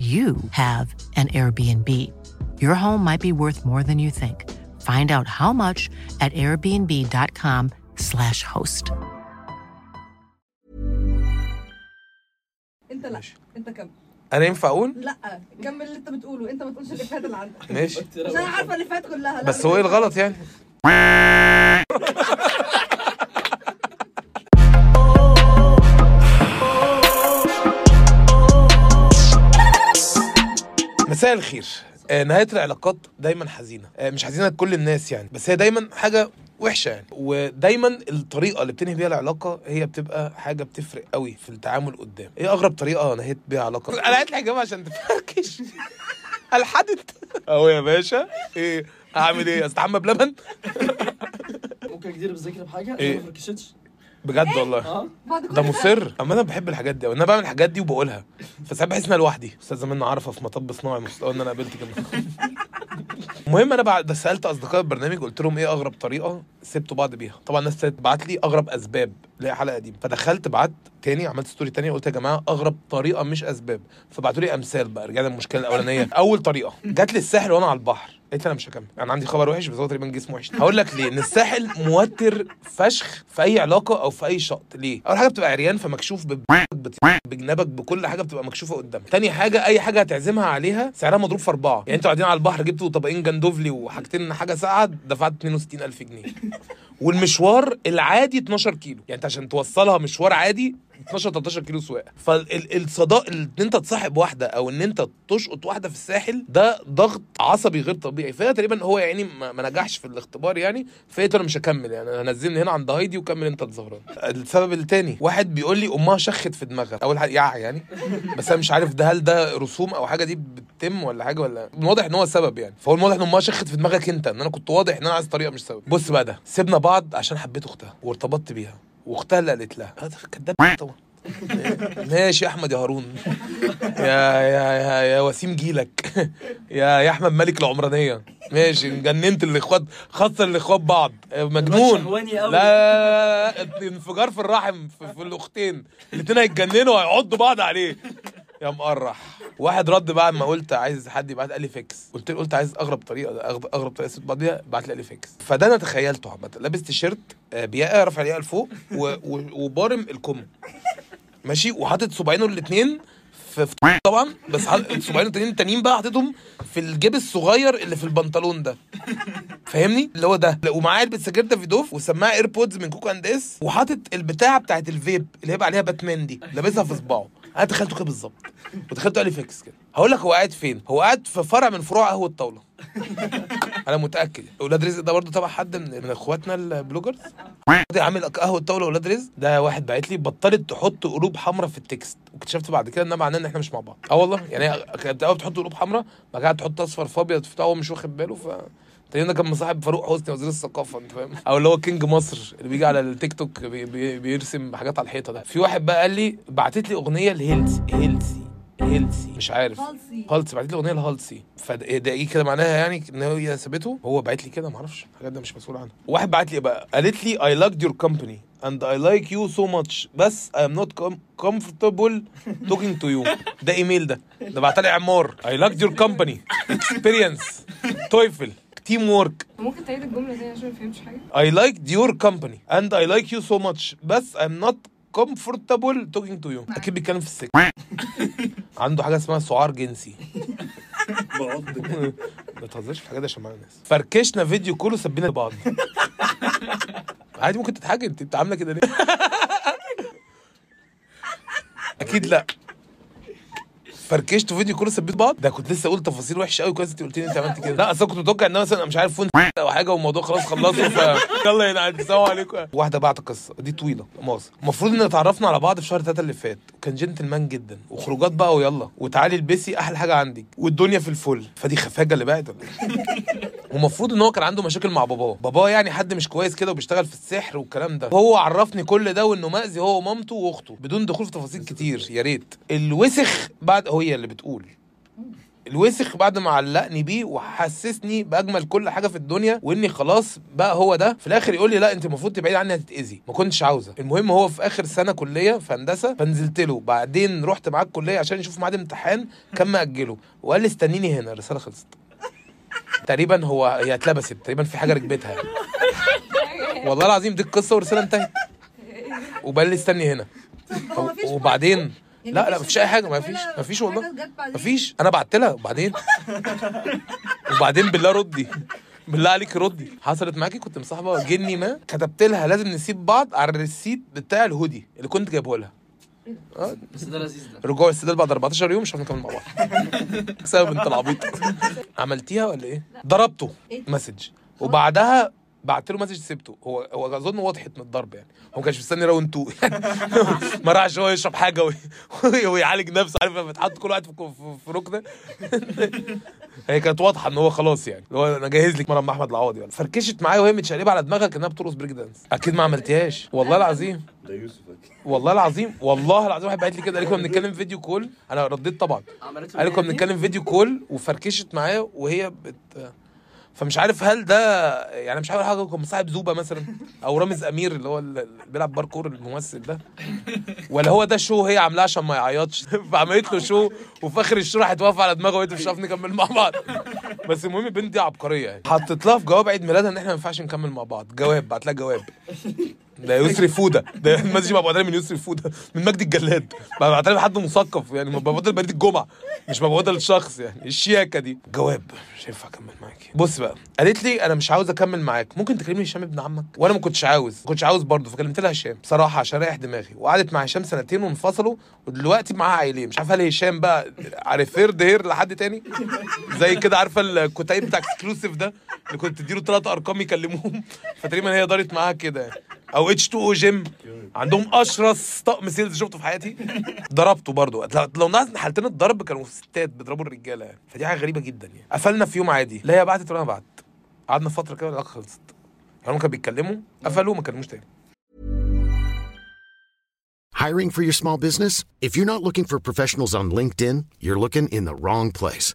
you have an Airbnb. Your home might be worth more than you think. Find out how much at airbnb.com/slash host. انت لا انت كمل أنا ينفع أقول؟ لا كمل اللي انت بتقوله. انت ما تقولش الافيهات اللي عندك. ماشي. عشان أنا عارفة الافيهات كلها. لا بس هو إيه الغلط يعني؟ مساء الخير. آه، نهاية العلاقات دايما حزينة. آه، مش حزينة لكل الناس يعني بس هي دايما حاجة وحشة يعني. ودايما الطريقة اللي بتنهي بيها العلاقة هي بتبقى حاجة بتفرق قوي في التعامل قدام. إيه أغرب طريقة نهيت بيها علاقة؟ أنا قاعد لك يا جماعة عشان تفركش الحدث أهو يا باشا. إيه هعمل إيه؟ أستحمى بلبن؟ ممكن جدير بذاكر بحاجة؟ إيه؟ ما فركشتش بجد والله. آه. بعد كل ده مصر. أما أنا بحب الحاجات دي أنا بعمل الحاجات دي وبقولها. فساعات بحس إن أنا لوحدي. أستاذ منى عارفة في مطب صناعي مستوى إن أنا قابلت كده. المهم أنا بعد سألت أصدقاء البرنامج قلت لهم إيه أغرب طريقة سبتوا بعض بيها. طبعا الناس تبعت لي أغرب أسباب. اللي هي حلقة قديمة. فدخلت بعت تاني عملت ستوري تانية قلت يا جماعة أغرب طريقة مش أسباب. فبعتوا لي أمثال بقى رجعنا المشكلة الأولانية. أول طريقة جات لي الساحل وأنا على البحر. قلت أنا مش هكمل. أنا عندي خبر وحش بس هو تقريبا جسمه وحش. هقول لك ليه. إن الساحل موتر فشخ في أي علاقة أو في أي شط. ليه؟ أول حاجة بتبقى عريان فمكشوف بب- بت- بجنابك بكل حاجة بتبقى مكشوفة قدامك. تاني حاجة أي حاجة هتعزمها عليها سعرها مضروب في أربعة. يعني أنتوا قاعدين على البحر جبتوا طبقين جندوفلي وحاجتين حاجة ساقعة دفعت 62000 جنيه. والمشوار العادي 12 كيلو. يعني أنت عشان توصلها مشوار عادي 12 13 كيلو سواقة. فالصداق إن أنت تصاحب واحدة أو إن أنت تشقط واحدة في الساحل ده ضغط عصبي غير طبيعي. فهي تقريبا هو يعني ما نجحش في الاختبار يعني فقلت أنا مش هكمل يعني هنزلني هنا عند هايدي وكمل أنت الزهران السبب التاني واحد بيقول لي امها شخت في دماغها أول حاجة يع يعني. بس أنا مش عارف ده هل ده رسوم أو حاجة دي بتتم ولا حاجة ولا واضح إن هو السبب يعني. فهو الواضح إن امها شخت في دماغك أنت إن أنا كنت واضح إن أنا عايز طريقة مش سبب. بص بقى ده سيبنا بعض عشان حبيت أختها وارتبطت بيها. واختها اللي قالت لها. هذا كداب طبعا ماشي يا أحمد يا هارون. يا يا يا, يا وسيم جيلك. يا يا أحمد ملك العمرانية. ماشي جننت الإخوات خاصة الإخوات بعض. مجنون. شهواني لا, انفجار في الرحم في, في الأختين. الاتنين هيتجننوا وهيعضوا بعض عليه. يا مقرح. واحد رد بعد ما قلت عايز حد يبعت لي فيكس. قلت له قلت عايز اغرب طريقة اغرب طريقة ست بيها بعت لي فيكس. فده أنا تخيلته عامة. لابس تيشيرت آه، بياقة رافع الياقة لفوق وبارم الكم. ماشي؟ وحاطط صباعينه الاثنين في طبعا بس حاطط صباعينه التانيين التانيين بقى حاططهم في الجيب الصغير اللي في البنطلون ده. فاهمني؟ اللي هو ده. ومعاه علبة سجاير دافيدوف وسماعة ايربودز من كوكو اند اس وحاطط البتاعة بتاعت الفيب اللي هيبقى عليها باتمان دي لابسها في صباعه. أنا تخيلته كده بالظبط. وتخيلته قال لي فيكس كده. هقول لك هو قاعد فين. هو قاعد في فرع من فروع قهوة الطاوله أنا متأكد. أولاد رزق ده برضه تبع حد من, من إخواتنا ال bloggers. ده عامل قهوة الطاوله أولاد رزق؟ ده واحد بعت لي بطلت تحط قلوب حمراء في ال text. واكتشفت بعد كده إن معناه إن إحنا مش مع بعض. أه والله. يعني كانت بتحط قلوب حمراء بعد كده تحط أصفر في أبيض في هو مش واخد باله ف ده كان مصاحب فاروق حسني وزير الثقافة انت فاهم؟ أو اللي هو king مصر اللي بيجي على التيك توك بي بي بيرسم حاجات على الحيطة ده. في واحد بقى قال لي بعتت لي أغنية ل Halsey Halsey Halsey مش عارف. Halsey. Halsey بعت لي أغنية ل Halsey. فده ده إيه كده معناها يعني إن هي سابته هو بعت لي كده ما أعرفش الحاجات ده مش مسؤول عنها. واحد بعت لي بقى قالت لي I liked your company and I like you so much بس I am not com comfortable talking to you. ده إيميل ده. ده بعت لي عمار. I liked your company. Experience. TOEFL teamwork ممكن تعيد الجملة دي عشان ما فهمتش حاجة؟ I liked your company and I like you so much بس I'm not comfortable talking to you. أكيد بيتكلم في السكة. عنده حاجة اسمها سعار جنسي. ما تهزرش في الحاجات دي عشان معانا ناس. فركشنا فيديو كله سبينا لبعض. عادي ممكن تتحاجي انت انت عاملة كده ليه؟ أكيد لا. فركشت فيديو كله سبيت بعض؟ ده كنت لسه أقول تفاصيل وحشة قوي كويس انت قلت لي انت عملت كده. لا أصل كنت متوقع إن مثلا مش عارف phone أو حاجة والموضوع خلاص خلصوا ف يلا يا جدعان السلام عليكم. واحدة بعت القصة دي طويلة مؤاخذه المفروض إن اتعرفنا على بعض في شهر 3 اللي فات وكان جنتلمان جدا وخروجات بقى ويلا وتعالي البسي أحلى حاجة عندك والدنيا في الفل. فدي خفاجة اللي بعت؟ ومفروض إن هو كان عنده مشاكل مع باباه. باباه يعني حد مش كويس كده وبيشتغل في السحر والكلام ده. هو عرفني كل ده وإنه مأذي هو ومامته وأخته بدون دخول في تفاصيل كتير. يا ريت. الوسخ بعد هي اللي بتقول. الوسخ بعد ما علقني بيه وحسسني بأجمل كل حاجة في الدنيا وإني خلاص بقى هو ده في الآخر يقول لي لا أنت المفروض تبعدي عني هتتأذي. ما كنتش عاوزة. المهم هو في آخر سنة كلية في هندسة فنزلت له. بعدين رحت معاه الكلية عشان يشوف ميعاد امتحان كان مأجله. وقال لي استنيني هنا الرسالة خلصت. تقريبا هو هي اتلبست تقريبا في حاجة ركبتها. والله العظيم دي القصة والرساله انتهت. وبقى لي استني هنا. وبعدين؟ يعني لا لا مفيش أي حاجة مفيش مفيش والله؟ مفيش. أنا بعت لها وبعدين؟ وبعدين بالله ردي بالله عليك ردي. حصلت معاكي؟ كنت مصاحبة جني ما. كتبت لها لازم نسيب بعض على الريسيت بتاع الهودي اللي كنت جايبه لها. آه. بس ده لذيذ ده. رجوع السداد بعد 14 يوم مش هنكمل مع بعض. بسبب انت العبيط عملتيها ولا إيه؟ ضربته. message. وبعدها بعت له message سبته. هو هو أظن وضحت من الضرب يعني. هو ما كانش مستني round 2 ما راحش هو يشرب حاجة وي- ويعالج نفسه. عارف لما بتحط كل واحد في ركنة؟ هي كانت واضحة إن هو خلاص يعني. اللي هو أنا جاهز لك مرة أحمد العوضي ولا فركشت معايا وهي متشقلبة على دماغها كانها بترقص break dance أكيد ما عملتيهاش والله العظيم. ده يوسف والله العظيم. والله العظيم واحد بعت لي كده قال كنا بنتكلم video call أنا رديت طبعا. قال لي كنا بنتكلم video call وفركشت معايا وهي بت... فمش عارف هل ده يعني مش عارف حاجة كان مصاحب زوبا مثلا أو رامز أمير اللي هو اللي بيلعب باركور الممثل ده ولا هو ده show هي عاملاه عشان ما يعيطش؟ فعملت له show وفي آخر ال show راحت واقفة على دماغه وقالت مش عارف نكمل مع بعض. بس المهم البنت دي عبقرية يعني. حطيت لها في جواب عيد ميلادها إن إحنا ما ينفعش نكمل مع بعض. جواب بعت لها جواب. ده يسري فوده ده ال message مبعوت لي من يسري فوده من مجدي الجلاد. لي من حد مثقف يعني مبعوت لي بريد الجمعة. مش مبعوت للشخص يعني. الشياكة دي. جواب. مش هينفع أكمل معاكي بص بقى. قالت لي أنا مش عاوز أكمل معاك. ممكن تكلمني هشام ابن عمك؟ وأنا ما كنتش عاوز. ما كنتش عاوز برضه. فكلمت لها هشام. بصراحه عشان أريح دماغي. وقعدت مع هشام سنتين وانفصلوا. ودلوقتي معاها عيلين. مش عارف هل هشام بقى عارف here لحد تاني؟ زي كده عارفة الكتيب بتاع exclusive ده اللي كنت تديله ثلاث أرقام يكلموهم. فتقريبا هي دارت معاها كده. يعني. أو اتش 2 أو جيم عندهم أشرس طقم sales شفته في حياتي. ضربته برضو. لو- نلاحظ ان حالتين الضرب كانوا ستات بيضربوا الرجالة. يعني فدي حاجة غريبة جدا يعني. قفلنا في يوم عادي. لا هي بعتت ولا أنا بعت. قعدنا فترة كده والعلاقه خلصت. يعني هم كانوا بيتكلموا قفلوا وما كلموش تاني. Hiring for your small business? If you're not looking for professionals on LinkedIn, you're looking in the wrong place.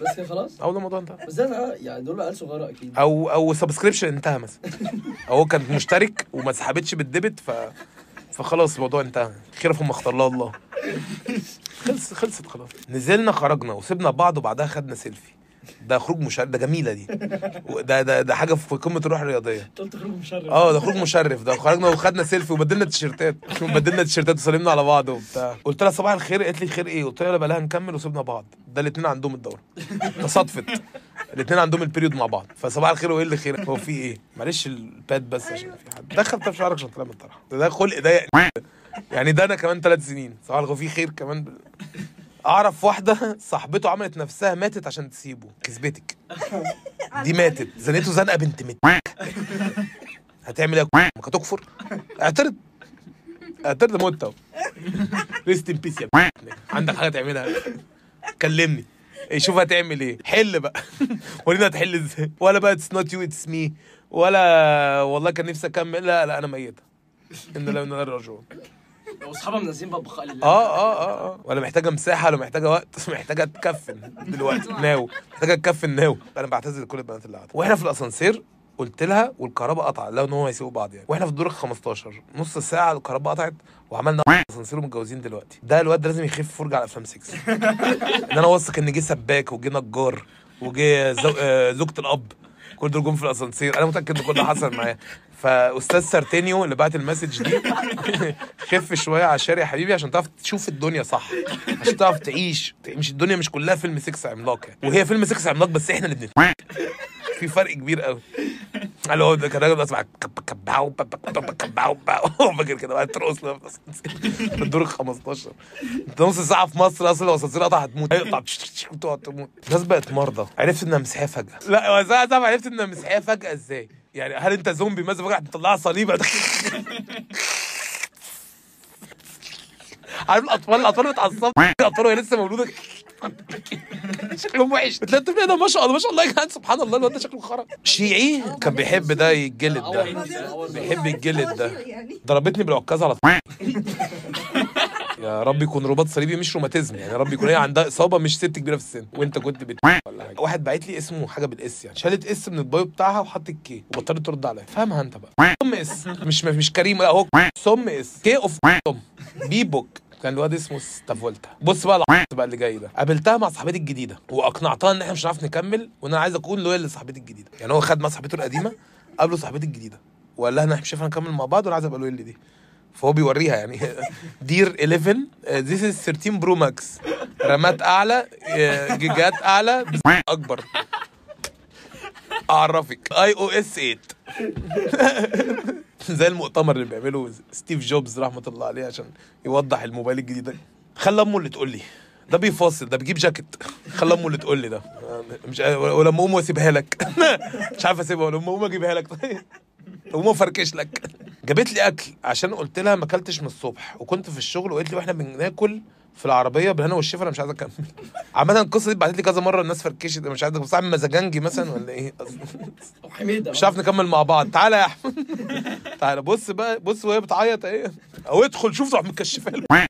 بس كده خلاص؟ أول الموضوع انتهى. بس ده يعني دول عيال صغيرة أكيد. أو أو subscription انتهى مثلا. أو هو كان مشترك وما سحبتش بال debit ف فخلاص الموضوع انتهى. خير فيما اختار له الله. خلص خلصت خلاص. نزلنا خرجنا وسيبنا بعض وبعدها خدنا سيلفي ده خروج مشرف ده جميلة دي. ده ده ده حاجة في قمة الروح الرياضية. انت قلت خروج مشرف. آه ده خروج مشرف. ده خرجنا وخدنا سيلفي وبدلنا تيشيرتات. وبدلنا تيشيرتات وسلمنا على بعض وبتاع. قلت لها صباح الخير قالت لي خير إيه؟ قلت لها لا بلاها نكمل وسيبنا بعض. ده الاثنين عندهم الدورة. تصادفت الاثنين عندهم البريود مع بعض. فصباح الخير وإيه اللي خير؟ هو في إيه؟ معلش الباد بس عشان في حد. دخل طب شعرك عشان طلع من الطرح ده, ده خلق ضيق. يعني ده أنا كمان ثلاث سنين. صباح الخير في خير كمان. أعرف واحدة صاحبته عملت نفسها ماتت عشان تسيبه. كسبتك. دي ماتت. زنيته زنقة بنت مت هتعمل إيه هتكفر اعترض. اعترض مت أهو. rest in peace يا عندك حاجة تعملها؟ كلمني. إيه، شوف هتعمل إيه. حل بقى. ورينا هتحل إزاي. ولا بقى it's not you it's me ولا والله كان نفسي أكمل. لا لا أنا ميتة. إن لا أنا واصحابها منزلين بقاء لله آه آه آه آه. ولا محتاجة مساحة ولا محتاجة وقت محتاجة تكفن دلوقتي. now. محتاجة تكفن now. أنا بعتذر لكل البنات اللي قاعدة. وإحنا في الأسانسير قلت لها والكهرباء قطع لو إن هم هيسيبوا بعض يعني. وإحنا في الدور ال 15 نص ساعة الكهرباء قطعت وعملنا اسانسير ومتجوزين دلوقتي. ده الواد ده لازم يخف فرجة على أفلام 6 إن أنا واثق إن جه سباك وجه نجار وجه زو... آه، زوجة الأب. كل دول جم في الأسانسير. أنا متأكد إن كل ده حصل معايا فأستاذ سارتينيو اللي بعت المسج دي خف شوية على الشارع يا حبيبي عشان تعرف تشوف الدنيا صح عشان تعرف تعيش. مش الدنيا مش كلها فيلم 6 عملاق يعني. وهي فيلم 6 عملاق بس إحنا اللي بنت في فرق كبير قوي. اللي هو ده كان راجل بسمع كب- كباو كباو باو. فاكر كده. بقى ترقص في الدور ال 15 انت نص ساعة في مصر أصلا. لو الاسانسير قطع هتموت. هيقطع. وتقعد تموت. الناس بقت مرضى. عرفت إنها مسيحيه فجأة. لا ساعه عرفت إنها مسيحيه فجأة إزاي؟ يعني هل انت زومبي مثلا فجاه مطلعها صليب. عارف الاطفال الأطفال بتعصب. الأطفال وهي لسه مولودة. شكلهم وحش. بتلاقي الطفل ده ما شاء الله ما شاء الله يا جدعان سبحان الله الواد ده شكله خرا. شيعي كان بيحب ده يتجلد ده. بيحب يتجلد ده. ضربتني بالعكاز على طول. يا رب يكون رباط صليبي مش روماتيزم يعني يا رب يكون هي عندها إصابة مش ست كبيرة في السن. وأنت كنت بت ولا حاجة واحد باعت لي اسمه حاجة بالإس يعني. شالت إس من البايو بتاعها وحطت كي وبطلت ترد عليا. فاهمها أنت بقى. سم إس. مش مش كريم لا هو سم إس. كي اوف سم بي بوك كان الواد اسمه ستافولتا. بص بقى بقى اللي جاي ده. قابلتها مع صاحبتي الجديدة. وأقنعتها إن إحنا مش هنعرف نكمل وإن أنا عايز أكون لويال لصاحبتي الجديدة. يعني هو خد مع صاحبته القديمة قابله صاحبتي الجديدة. وقال لها أنا مش هينفع نكمل مع بعض وأنا عايز أبقى لويال لدي. فهو بيوريها يعني. دير 11 ذيس از 13 برو ماكس رامات أعلى آه، جيجات أعلى أكبر. أعرفك. اي أو اس 8 زي المؤتمر اللي بيعمله ستيف جوبز رحمة الله عليه عشان يوضح الموبايل الجديد ده خلى أمه اللي تقول لي. ده بيفاصل ده بيجيب جاكيت. خلى أمه اللي تقول لي ده. مش ولما اقوم واسيبها لك. مش عارف أسيبها ولما اقوم أجيبها لك. طيب. قوم افركش لك. جابت لي أكل عشان قلت لها ما أكلتش من الصبح وكنت في الشغل وقالت لي وإحنا بناكل في العربية بالهنا والشفا أنا مش عايز أكمل. عامة القصة دي بعتت لي كذا مرة الناس فركشت مش عايز صاحب مزاجنجي مثلا ولا إيه؟ حميدة. مش عارف نكمل مع بعض. تعالى يا أحمد. تعالى. بص بقى بص وهي بتعيط إيه. أو ادخل شوف تروح مكشفها له.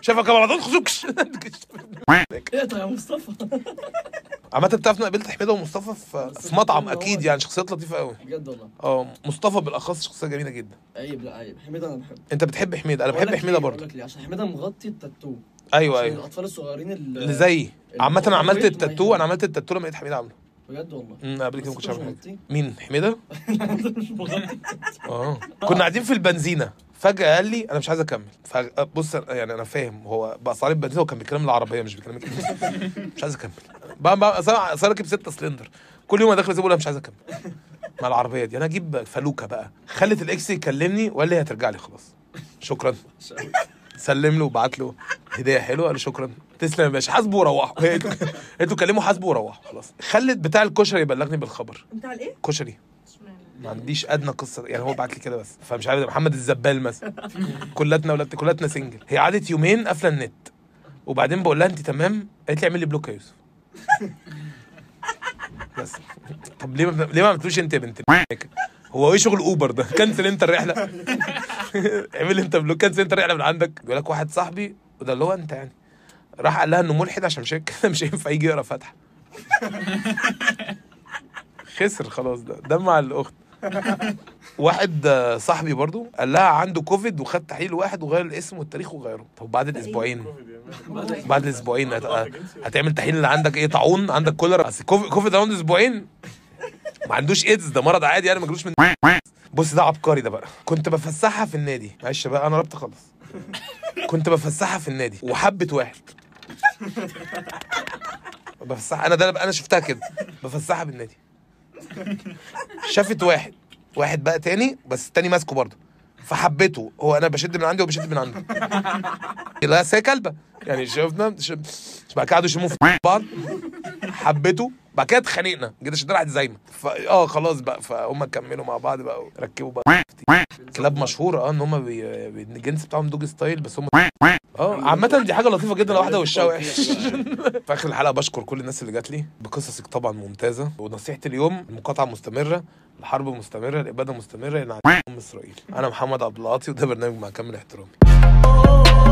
شافها كمان ادخل شوف إيه ده يا مصطفى؟ عامة بتعرف أنا قابلت حميدة ومصطفى في, في مطعم أكيد يعني شخصيات لطيفة قوي بجد والله. آه مصطفى بالأخص شخصية جميلة جدا. عيب لا عيب. حميدة أنا بحبه أنت بتحب حميدة؟ أنا بحب حميدة؟ برضه. ليه؟ عشان حميدة مغطي التاتو. أيوه أيوه. الأطفال الصغيرين اللي زيي. عامة أنا عملت التاتو. أنا عملت التاتو لما لقيت حميدة عاملة. بجد والله. امم قبل كده ما كنتش عامل؟ مين؟ حميدة؟ مغطي. آه. كنا قاعدين في البنزينة. فجأة قال لي أنا مش عايز أكمل. فبص يعني أنا فاهم. هو بقى صار البنزينة هو كان بيتكلم العربية مش بيتكلم. مش عايز أكمل. بقى بقى اصل راكب 6 سلندر. كل يوم أدخل أسيبه مش عايز اكمل مع العربية دي. أنا أجيب فلوكة بقى. خلت ال ex يكلمني وقال لي هترجع لي خلاص. شكرا. سلم له وبعت له هدية حلوة قال له شكرا. تسلم يا باشا. حاسبه وروحوا أنتوا كلموا حاسبه وروحوا خلاص. خلت بتاع الكشري يبلغني بالخبر. بتاع الإيه؟ كشري. ما عنديش أدنى قصة. يعني هو بعت لي كده بس. فمش عارف محمد الزبال مثلا. كلاتنا ولاد كلاتنا single هي قعدت يومين قافلة النت. وبعدين بقول لها أنت تمام؟ قالت لي اعمل لي block يا يوسف. بس. طب ليه ما ليه ما عملتوش انت يا بنت هو إيه شغل Uber ده؟ cancel انت الرحلة. اعمل انت block cancel انت الرحلة من عندك. بيقول لك واحد صاحبي وده اللي هو انت يعني. راح قال لها انه ملحد عشان مش مش هينفع يجي يقرا فاتحه خسر خلاص ده. ده مع الأخت. واحد صاحبي برضو قال لها عنده كوفيد وخد تحليل واحد وغير الاسم والتاريخ وغيره. طب بعد الأسبوعين. بعد أسبوعين هت... هتعمل تحليل اللي عندك إيه؟ طاعون؟ عندك كوليرا أصل كوفي- كوفيد round أسبوعين. ما عندوش إيدز ده مرض عادي يعني ما جالوش من بص ده عبقري ده بقى. كنت بفسحها في النادي. معلش بقى أنا ربط خالص. كنت بفسحها في النادي وحبت واحد. بفسحها. أنا ده أنا شفتها كده. بفسحها بالنادي. شافت واحد. واحد بقى تاني بس التاني ماسكه برضه. فحبته هو أنا بشد من عندي وبشد من عنده. لا هي كلبة. يعني شفنا بعد كده قعدوا يشموا في بعض. حبته بعد كده اتخانقنا جيت اشد راحت زايمه آه خلاص بقى فهم كملوا مع بعض بقى وركبوا بقى كلاب مشهورة آه إن هم بي... بي... الجنس بتاعهم dog style بس هم آه عامة دي حاجة لطيفة جدا لو واحدة وشها وحش. في آخر الحلقة بشكر كل الناس اللي جات لي. بقصصك طبعا ممتازة. ونصيحتي اليوم المقاطعة مستمرة الحرب مستمرة الإبادة مستمرة لعن أم إسرائيل. أنا محمد عبد العاطي وده برنامج مع كامل احترامي.